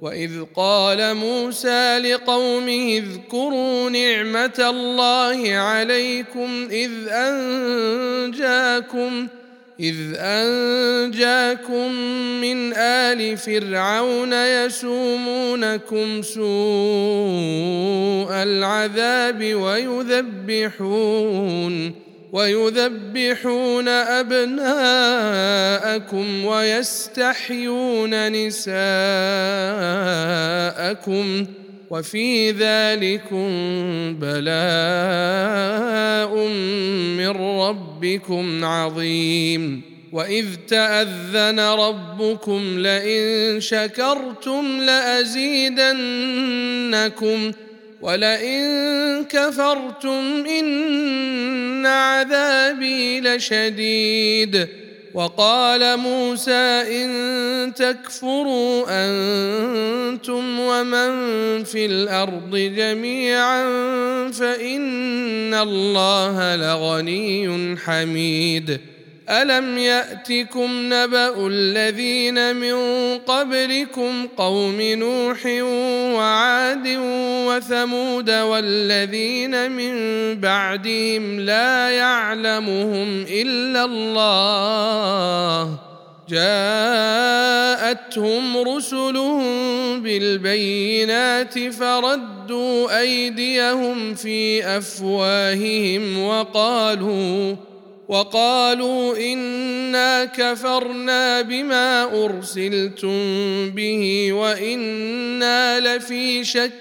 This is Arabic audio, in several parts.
واذ قال موسى لقومه اذكروا نعمه الله عليكم اذ انجاكم إذ أنجاكم من آل فرعون يسومونكم سوء العذاب ويذبحون ويذبحون أبناءكم ويستحيون نساءكم وفي ذلكم بلاء من ربكم عظيم. وإذ تأذن ربكم لئن شكرتم لأزيدنكم ولئن كفرتم إن عذابي لشديد. وقال موسى إن تكفروا أنتم ومن في الأرض جميعا فإن الله لغني حميد. الم ياتكم نبا الذين من قبلكم قوم نوح وعاد وثمود والذين من بعدهم لا يعلمهم الا الله جاءتهم رسلهم بالبينات فردوا ايديهم في افواههم وقالوا وقالوا إنا كفرنا بما أرسلتم به وإنا لفي شك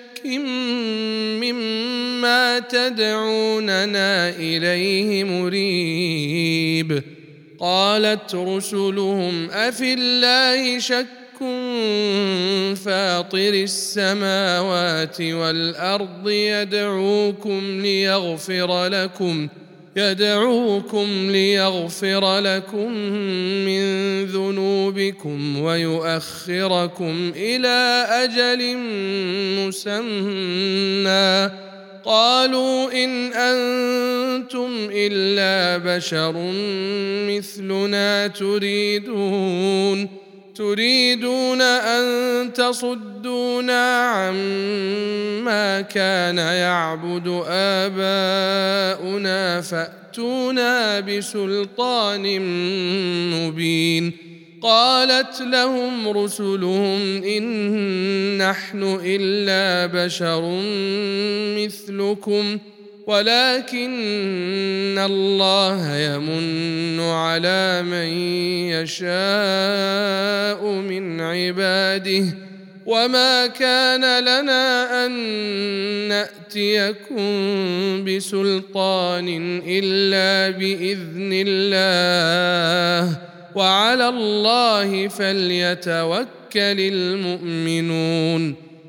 مما تدعوننا إليه مريب. قالت رسلهم أفي الله شك فاطر السماوات والأرض يدعوكم ليغفر لكم يدعوكم ليغفر لكم من ذنوبكم ويؤخركم إلى أجل مسمى. قالوا إن أنتم إلا بشر مثلنا تريدون. تريدون أن تصدونا عما كان يعبد آباؤنا فأتونا بسلطان مبين قالت لهم رسلهم إن نحن إلا بشر مثلكم ولكن الله يمن على من يشاء من عباده. وما كان لنا أن نأتيكم بسلطان إلا بإذن الله. وعلى الله فليتوكل المؤمنون.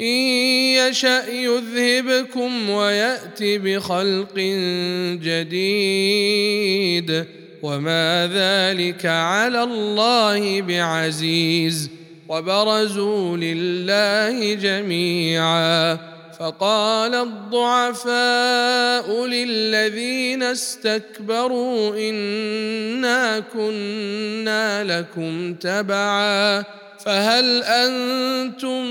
إن يشأ يذهبكم ويأت بخلق جديد. وما ذلك على الله بعزيز. وبرزوا لله جميعا. فقال الضعفاء للذين استكبروا إنا كنا لكم تبعا. فهل أنتم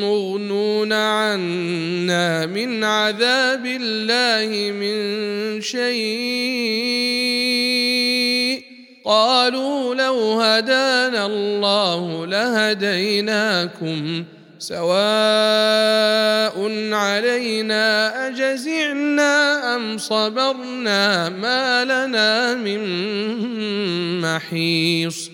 مغنون عنا من عذاب الله من شيء؟ قالوا لو هدانا الله لهديناكم سواء علينا أجزعنا أم صبرنا ما لنا من محيص.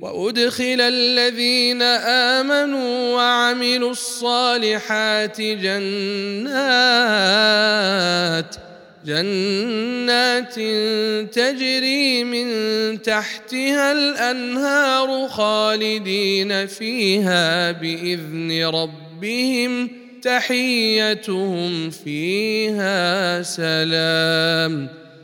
وأدخل الذين آمنوا وعملوا الصالحات جنات جنات تجري من تحتها الأنهار خالدين فيها بإذن ربهم تحيتهم فيها سلام.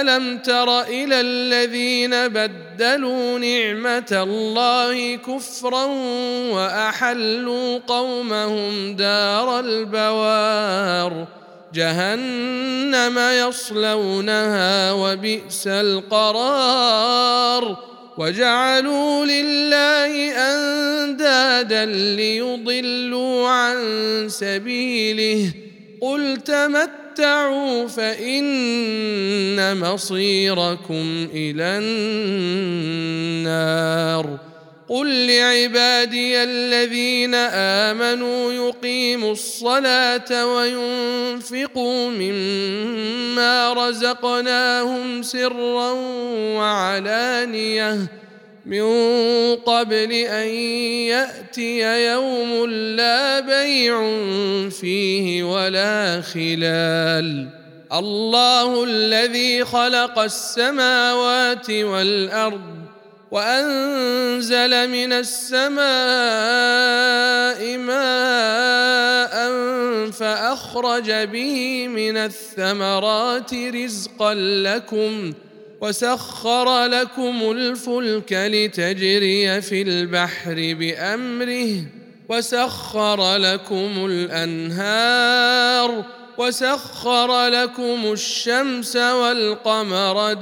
ألم تر إلى الذين بدلوا نعمة الله كفرا وأحلوا قومهم دار البوار جهنم يصلونها وبئس القرار وجعلوا لله أندادا ليضلوا عن سبيله قل تمت تمتعوا فإن مصيركم إلى النار. قل لعبادي الذين آمنوا يقيموا الصلاة وينفقوا مما رزقناهم سرا وعلانية. من قبل أن يأتي يوم لا بيع فيه ولا خلال. الله الذي خلق السماوات والأرض وأنزل من السماء ماء فأخرج به من الثمرات رزقا لكم وسخر لكم الفلك لتجري في البحر بأمره وسخر لكم الأنهار وسخر لكم الشمس والقمر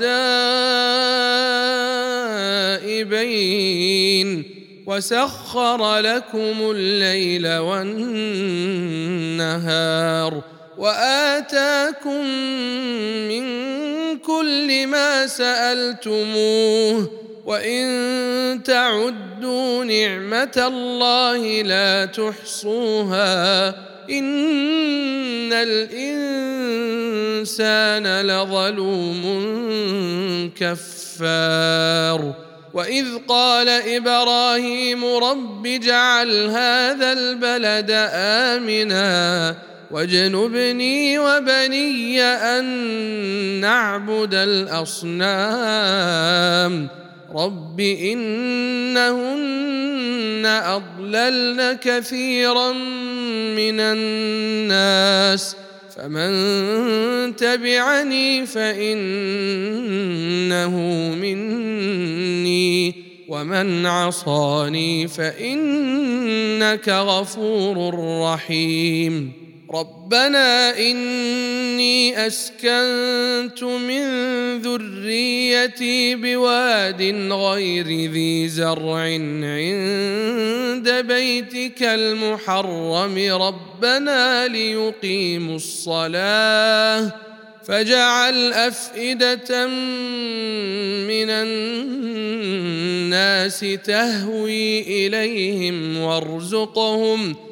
دائبين وسخر لكم الليل والنهار وآتاكم من كل ما سألتموه وإن تعدوا نعمة الله لا تحصوها إن الإنسان لظلوم كفار وإذ قال إبراهيم رب اجعل هذا البلد آمنا واجنبني وبني أن نعبد الأصنام. رب إنهن أضللن كثيرا من الناس. فمن تبعني فإنه مني. ومن عصاني فإنك غفور رحيم. ربنا إني أسكنت من ذريتي بواد غير ذي زرع عند بيتك المحرم. ربنا ليقيموا الصلاة فاجعل أفئدة من الناس تهوي إليهم وارزقهم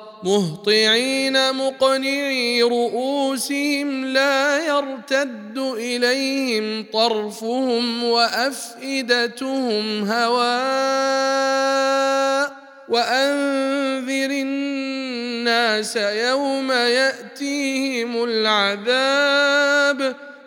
مهطعين مقنعي رؤوسهم لا يرتد إليهم طرفهم وأفئدتهم هواء وأنذر الناس يوم يأتيهم العذاب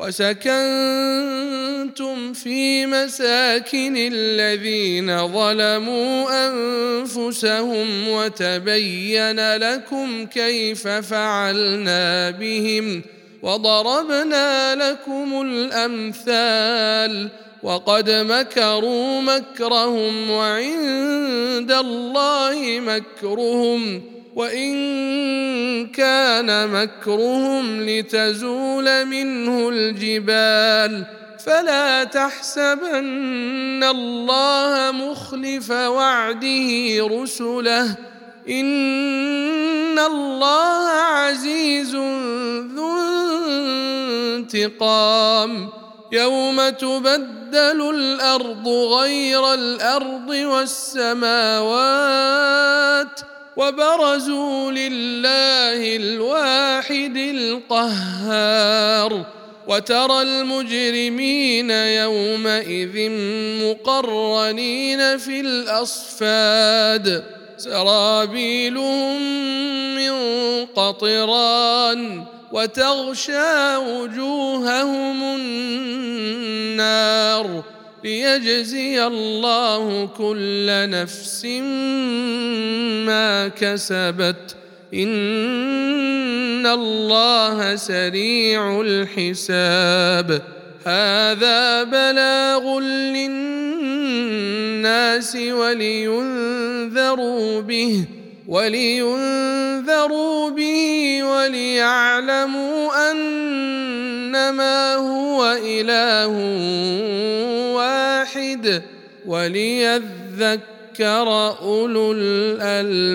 وسكنتم في مساكن الذين ظلموا أنفسهم وتبين لكم كيف فعلنا بهم وضربنا لكم الأمثال وقد مكروا مكرهم وعند الله مكرهم وإن كان مكرهم لتزول منه الجبال فلا تحسبن الله مخلف وعده رسله إن الله عزيز ذو انتقام يوم تبدل الأرض غير الأرض والسماوات وبرزوا لله الواحد القهار. وترى المجرمين يومئذ مقرنين في الأصفاد. سرابيلهم من قطران وتغشى وجوههم النار. ليجزي الله كل نفس ما كسبت. إن الله سريع الحساب. هذا بلاغ للناس ولينذروا به ولينذروا به وليعلموا أنما هو إله واحد وليذكر أولو الألباب.